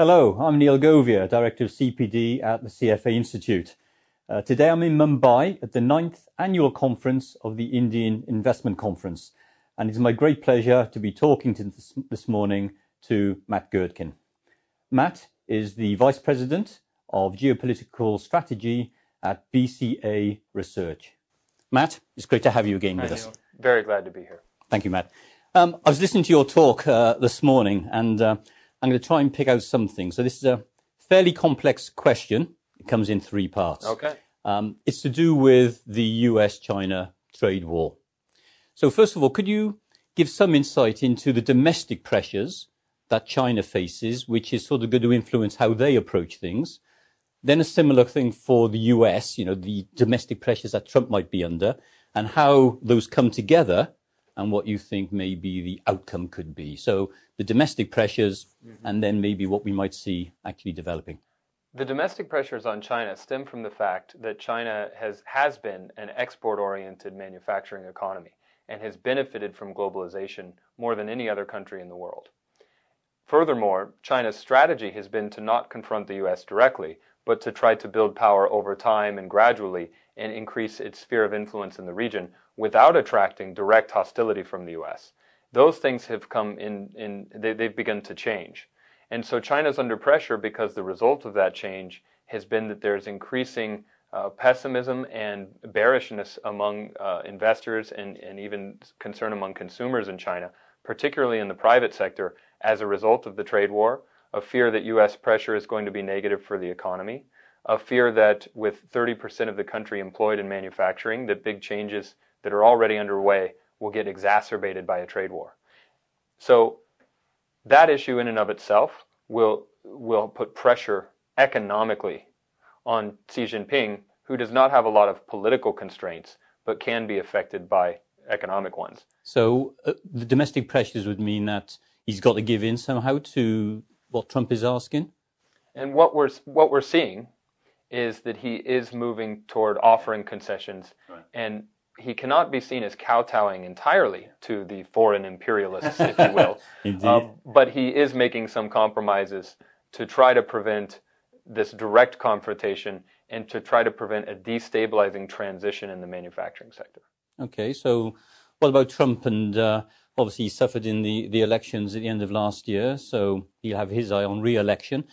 Hello, I'm Neil Govia, Director of CPD at the CFA Institute. Uh, today I'm in Mumbai at the ninth annual conference of the Indian Investment Conference, and it's my great pleasure to be talking to this, this morning to Matt Gertken. Matt is the Vice President of Geopolitical Strategy at BCA Research. Matt, it's great to have you again Hi, with Neil. us. Very glad to be here. Thank you, Matt. Um, I was listening to your talk uh, this morning, and uh, I'm going to try and pick out something. So this is a fairly complex question. It comes in three parts. Okay. Um, it's to do with the US-China trade war. So first of all, could you give some insight into the domestic pressures that China faces, which is sort of going to influence how they approach things? Then a similar thing for the US, you know, the domestic pressures that Trump might be under, and how those come together and what you think maybe the outcome could be. So the domestic pressures mm-hmm. and then maybe what we might see actually developing. The domestic pressures on China stem from the fact that China has, has been an export oriented manufacturing economy and has benefited from globalization more than any other country in the world. Furthermore, China's strategy has been to not confront the US directly, but to try to build power over time and gradually and increase its sphere of influence in the region without attracting direct hostility from the US. Those things have come in, in they, they've begun to change. And so China's under pressure because the result of that change has been that there's increasing uh, pessimism and bearishness among uh, investors and, and even concern among consumers in China, particularly in the private sector, as a result of the trade war, a fear that U.S. pressure is going to be negative for the economy, a fear that with 30% of the country employed in manufacturing, that big changes that are already underway will get exacerbated by a trade war. So that issue in and of itself will will put pressure economically on Xi Jinping, who does not have a lot of political constraints, but can be affected by economic ones. So uh, the domestic pressures would mean that he's got to give in somehow to what Trump is asking. And what we're what we're seeing is that he is moving toward offering concessions, Right. and he cannot be seen as kowtowing entirely to the foreign imperialists, if you will. Indeed. Um, but he is making some compromises to try to prevent this direct confrontation and to try to prevent a destabilizing transition in the manufacturing sector. Okay, so what about Trump? And uh, obviously, he suffered in the, the elections at the end of last year, so he'll have his eye on re election.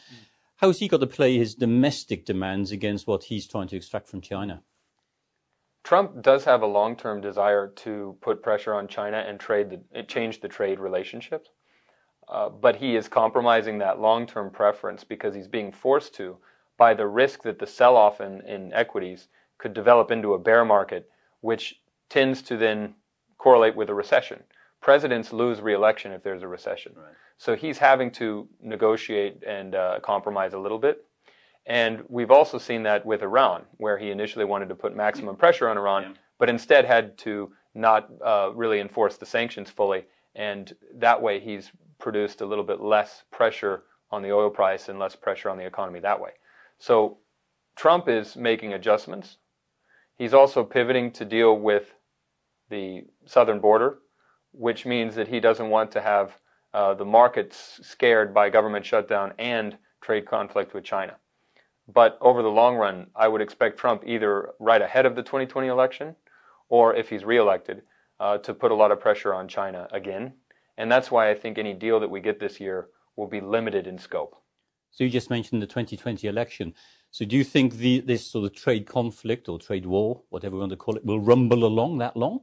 How's he got to play his domestic demands against what he's trying to extract from China? Trump does have a long-term desire to put pressure on China and trade the, change the trade relationships, uh, but he is compromising that long-term preference because he's being forced to by the risk that the sell-off in, in equities could develop into a bear market, which tends to then correlate with a recession. Presidents lose re-election if there's a recession, so he's having to negotiate and uh, compromise a little bit. And we've also seen that with Iran, where he initially wanted to put maximum pressure on Iran, Yeah. but instead had to not uh, really enforce the sanctions fully. And that way, he's produced a little bit less pressure on the oil price and less pressure on the economy that way. So Trump is making adjustments. He's also pivoting to deal with the southern border, which means that he doesn't want to have uh, the markets scared by government shutdown and trade conflict with China. But over the long run, I would expect Trump either right ahead of the 2020 election or if he's reelected, uh, to put a lot of pressure on China again. And that's why I think any deal that we get this year will be limited in scope. So you just mentioned the 2020 election. So do you think the, this sort of trade conflict or trade war, whatever we want to call it, will rumble along that long?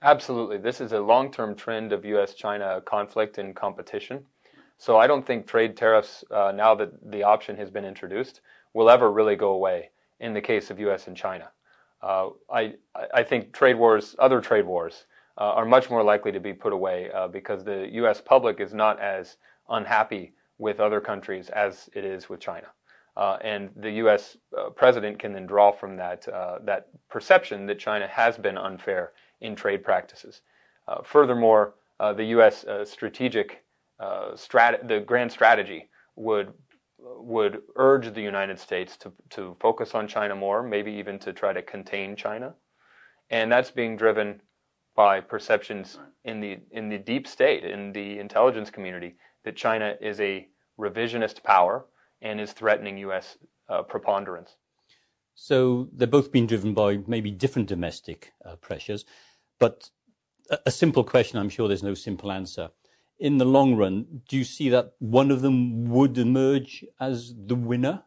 Absolutely. This is a long term trend of US China conflict and competition. So I don't think trade tariffs, uh, now that the option has been introduced, will ever really go away in the case of US and China. Uh, I, I think trade wars, other trade wars, uh, are much more likely to be put away uh, because the US public is not as unhappy with other countries as it is with China. Uh, and the U.S. Uh, president can then draw from that uh, that perception that China has been unfair in trade practices. Uh, furthermore, uh, the U.S. Uh, strategic strat- the grand strategy would would urge the United States to to focus on China more, maybe even to try to contain China, and that's being driven by perceptions in the in the deep state in the intelligence community that China is a revisionist power and is threatening U.S. Uh, preponderance. So they're both being driven by maybe different domestic uh, pressures, but a, a, simple question. I'm sure there's no simple answer. In the long run, do you see that one of them would emerge as the winner?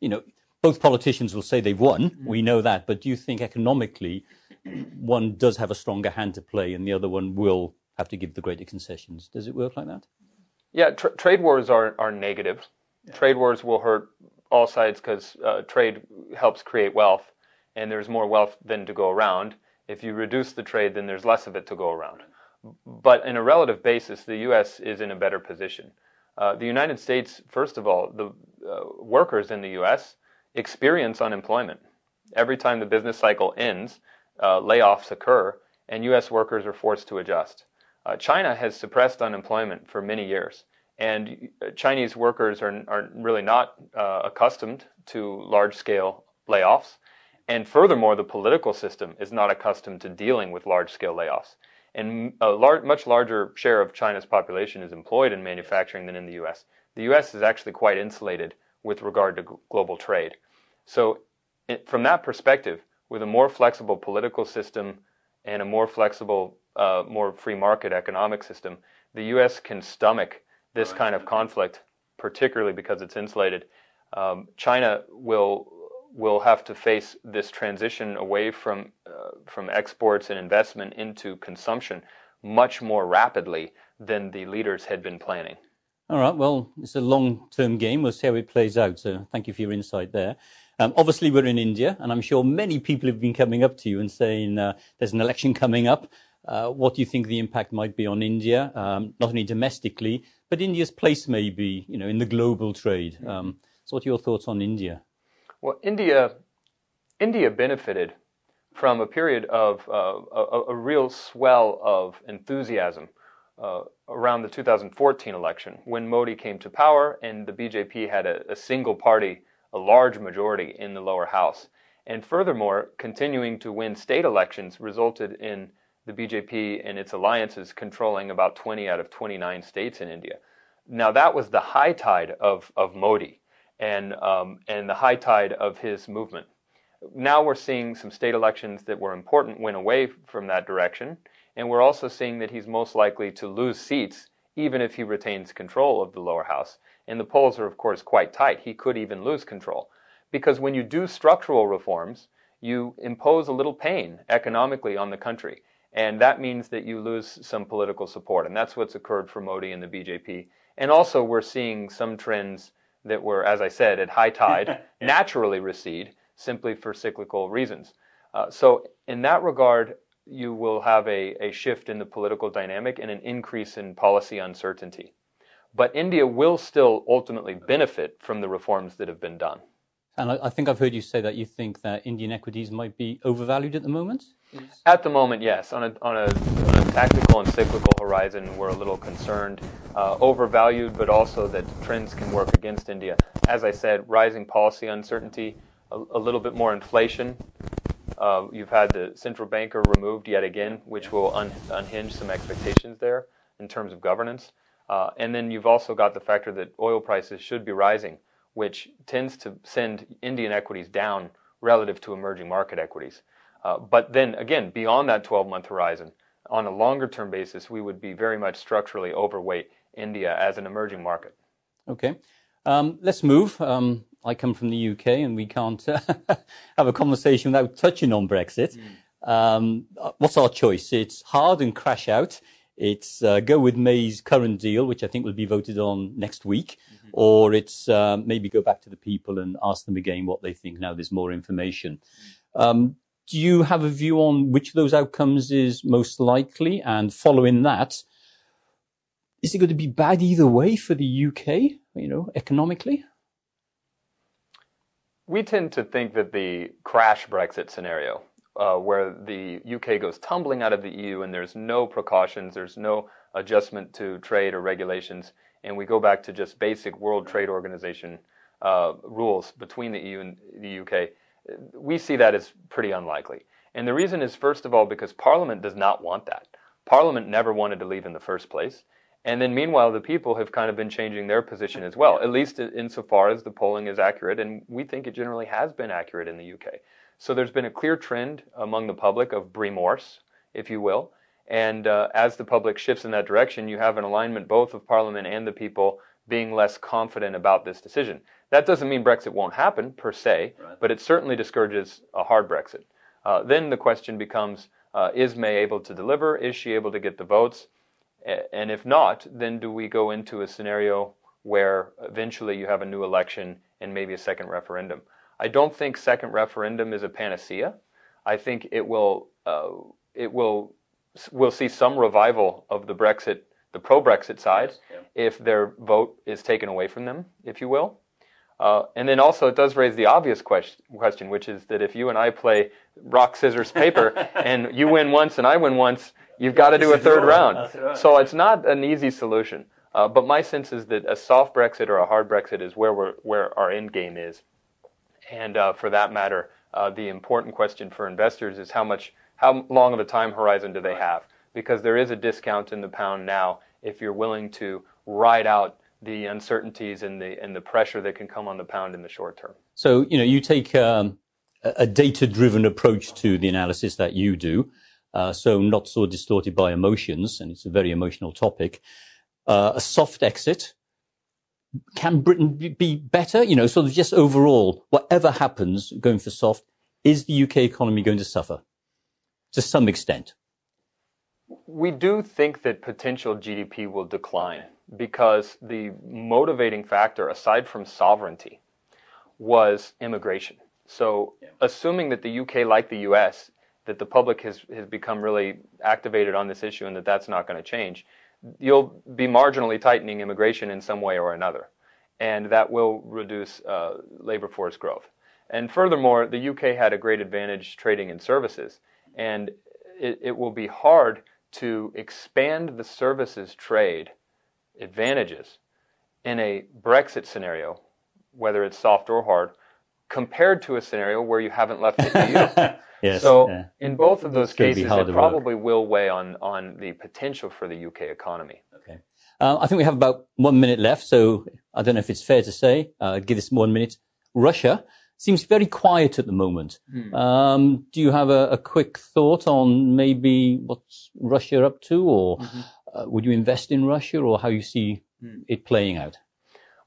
You know, both politicians will say they've won. Mm-hmm. We know that, but do you think economically one does have a stronger hand to play, and the other one will have to give the greater concessions? Does it work like that? Yeah, tra- trade wars are are negative Trade wars will hurt all sides because uh, trade helps create wealth, and there's more wealth than to go around. If you reduce the trade, then there's less of it to go around. But in a relative basis, the U.S. is in a better position. Uh, the United States, first of all, the uh, workers in the U.S. experience unemployment. Every time the business cycle ends, uh, layoffs occur, and U.S. workers are forced to adjust. Uh, China has suppressed unemployment for many years. And Chinese workers are, are really not uh, accustomed to large scale layoffs. And furthermore, the political system is not accustomed to dealing with large scale layoffs. And a lar- much larger share of China's population is employed in manufacturing than in the US. The US is actually quite insulated with regard to g- global trade. So, it, from that perspective, with a more flexible political system and a more flexible, uh, more free market economic system, the US can stomach this kind of conflict, particularly because it's insulated, um, China will will have to face this transition away from uh, from exports and investment into consumption much more rapidly than the leaders had been planning. All right. Well, it's a long-term game. We'll see how it plays out. So, thank you for your insight there. Um, obviously, we're in India, and I'm sure many people have been coming up to you and saying uh, there's an election coming up. Uh, what do you think the impact might be on India, um, not only domestically, but India's place maybe, you know, in the global trade? Um, so what are your thoughts on India? Well, India, India benefited from a period of uh, a, a, real swell of enthusiasm uh, around the 2014 election when Modi came to power and the BJP had a, a single party, a large majority in the lower house. And furthermore, continuing to win state elections resulted in the BJP and its alliances controlling about 20 out of 29 states in India. Now, that was the high tide of, of Modi and, um, and the high tide of his movement. Now we're seeing some state elections that were important went away from that direction, and we're also seeing that he's most likely to lose seats even if he retains control of the lower house. And the polls are, of course, quite tight. He could even lose control. Because when you do structural reforms, you impose a little pain economically on the country. And that means that you lose some political support. And that's what's occurred for Modi and the BJP. And also, we're seeing some trends that were, as I said, at high tide, naturally recede simply for cyclical reasons. Uh, so, in that regard, you will have a, a shift in the political dynamic and an increase in policy uncertainty. But India will still ultimately benefit from the reforms that have been done. And I, I think I've heard you say that you think that Indian equities might be overvalued at the moment? At the moment, yes. On a, on a, on a tactical and cyclical horizon, we're a little concerned. Uh, overvalued, but also that trends can work against India. As I said, rising policy uncertainty, a, a little bit more inflation. Uh, you've had the central banker removed yet again, which will un, unhinge some expectations there in terms of governance. Uh, and then you've also got the factor that oil prices should be rising, which tends to send Indian equities down relative to emerging market equities. Uh, but then again, beyond that 12 month horizon, on a longer term basis, we would be very much structurally overweight India as an emerging market. Okay. Um, let's move. Um, I come from the UK and we can't uh, have a conversation without touching on Brexit. Mm. Um, what's our choice? It's hard and crash out. It's uh, go with May's current deal, which I think will be voted on next week, mm-hmm. or it's uh, maybe go back to the people and ask them again what they think now there's more information. Mm. Do you have a view on which of those outcomes is most likely? And following that, is it going to be bad either way for the UK, you know, economically? We tend to think that the crash Brexit scenario, uh, where the UK goes tumbling out of the EU and there's no precautions, there's no adjustment to trade or regulations, and we go back to just basic World Trade Organization uh, rules between the EU and the UK, we see that as pretty unlikely. And the reason is, first of all, because Parliament does not want that. Parliament never wanted to leave in the first place. And then meanwhile, the people have kind of been changing their position as well, at least insofar as the polling is accurate. And we think it generally has been accurate in the UK. So there's been a clear trend among the public of remorse, if you will. And uh, as the public shifts in that direction, you have an alignment both of Parliament and the people being less confident about this decision. That doesn't mean Brexit won't happen per se, right. but it certainly discourages a hard Brexit. Uh, then the question becomes uh, is May able to deliver? Is she able to get the votes? And if not, then do we go into a scenario where eventually you have a new election and maybe a second referendum? I don't think second referendum is a panacea. I think it will uh, it will we'll see some revival of the Brexit, the pro-Brexit side, yeah. if their vote is taken away from them, if you will. Uh, and then also it does raise the obvious question, question, which is that if you and I play rock, scissors, paper, and you win once and I win once, you've got to do a third round. So it's not an easy solution. Uh, but my sense is that a soft Brexit or a hard Brexit is where we're, where our end game is. And uh, for that matter, uh, the important question for investors is how much, how long of a time horizon do they have? Because there is a discount in the pound now if you're willing to ride out the uncertainties and the and the pressure that can come on the pound in the short term. So you know you take um, a data-driven approach to the analysis that you do, uh, so not so distorted by emotions, and it's a very emotional topic. Uh, a soft exit. Can Britain be better? You know, sort of just overall, whatever happens, going for soft, is the UK economy going to suffer to some extent? We do think that potential GDP will decline because the motivating factor, aside from sovereignty, was immigration. So, yeah. assuming that the UK, like the US, that the public has, has become really activated on this issue and that that's not going to change, you'll be marginally tightening immigration in some way or another. And that will reduce uh, labor force growth. And furthermore, the UK had a great advantage trading in services. And it, it will be hard to expand the services trade advantages in a Brexit scenario, whether it's soft or hard, compared to a scenario where you haven't left the EU. yes, so yeah. in both of those cases, it probably work. will weigh on, on the potential for the UK economy. Okay. Uh, I think we have about one minute left, so I don't know if it's fair to say, uh, give this one minute. Russia seems very quiet at the moment. Hmm. Um, do you have a, a, quick thought on maybe what's Russia up to, or mm-hmm. uh, would you invest in Russia, or how you see hmm. it playing out?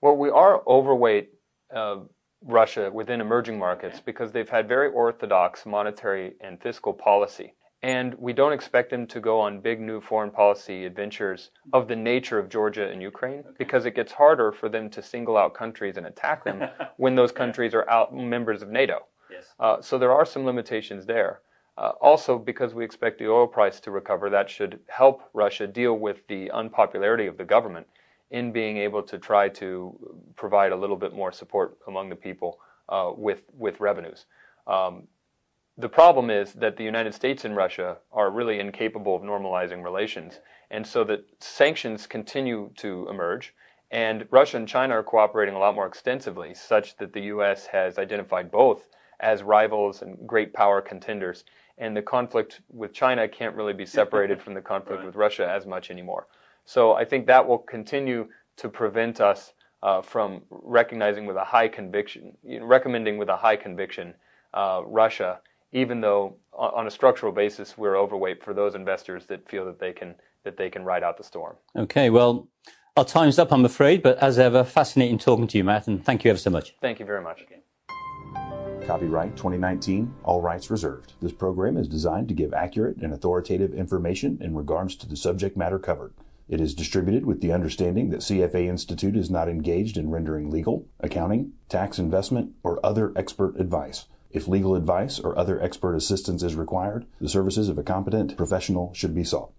Well, we are overweight uh, Russia within emerging markets because they've had very orthodox monetary and fiscal policy. And we don't expect them to go on big new foreign policy adventures of the nature of Georgia and Ukraine okay. because it gets harder for them to single out countries and attack them when those countries are out members of NATO. Yes. Uh, so there are some limitations there. Uh, also, because we expect the oil price to recover, that should help Russia deal with the unpopularity of the government in being able to try to provide a little bit more support among the people uh, with with revenues. Um, the problem is that the United States and Russia are really incapable of normalizing relations, and so that sanctions continue to emerge. And Russia and China are cooperating a lot more extensively, such that the U.S. has identified both as rivals and great power contenders. And the conflict with China can't really be separated from the conflict right. with Russia as much anymore. So I think that will continue to prevent us uh, from recognizing with a high conviction, recommending with a high conviction uh, Russia, even though on a structural basis we're overweight for those investors that feel that they can that they can ride out the storm. Okay, well, our time's up, I'm afraid, but as ever, fascinating talking to you, Matt, and thank you ever so much. Thank you very much. Okay. Copyright 2019, all rights reserved. This program is designed to give accurate and authoritative information in regards to the subject matter covered. It is distributed with the understanding that CFA Institute is not engaged in rendering legal, accounting, tax investment, or other expert advice. If legal advice or other expert assistance is required, the services of a competent professional should be sought.